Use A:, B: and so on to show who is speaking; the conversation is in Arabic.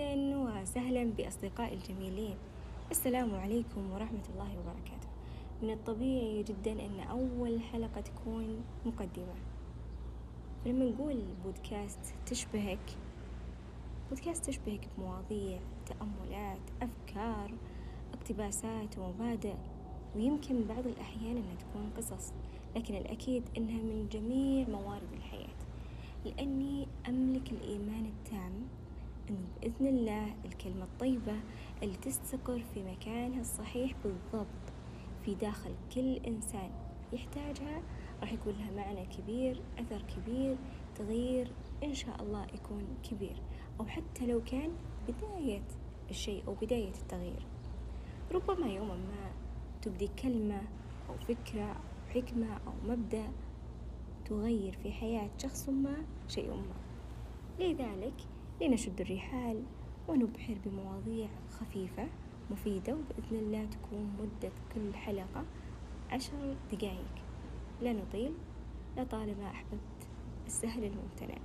A: أهلا وسهلا بأصدقائي الجميلين. السلام عليكم ورحمة الله وبركاته. من الطبيعي جدا أن أول حلقة تكون مقدمة. فلما نقول بودكاست تشبهك بودكاست تشبهك بمواضيع تأملات أفكار اقتباسات ومبادئ ويمكن بعض الأحيان أنها تكون قصص لكن الأكيد أنها من جميع موارد الحياة. لأني أملك الإيمان التام أنه بإذن الله الكلمة الطيبة اللي تستقر في مكانها الصحيح بالضبط في داخل كل إنسان. يحتاجها راح يكون لها معنى كبير أثر كبير تغيير إن شاء الله يكون كبير. أو حتى لو كان بداية الشيء أو بداية التغيير. ربما يوما ما تبدي كلمة أو فكرة أو حكمة أو مبدأ تغير في حياة شخص ما شيء ما. لذلك لنشد الرحال ونبحر بمواضيع خفيفة مفيدة وبإذن الله تكون مدة كل حلقة عشر دقايق. لا نطيل لطالما أحببت السهل الممتنع.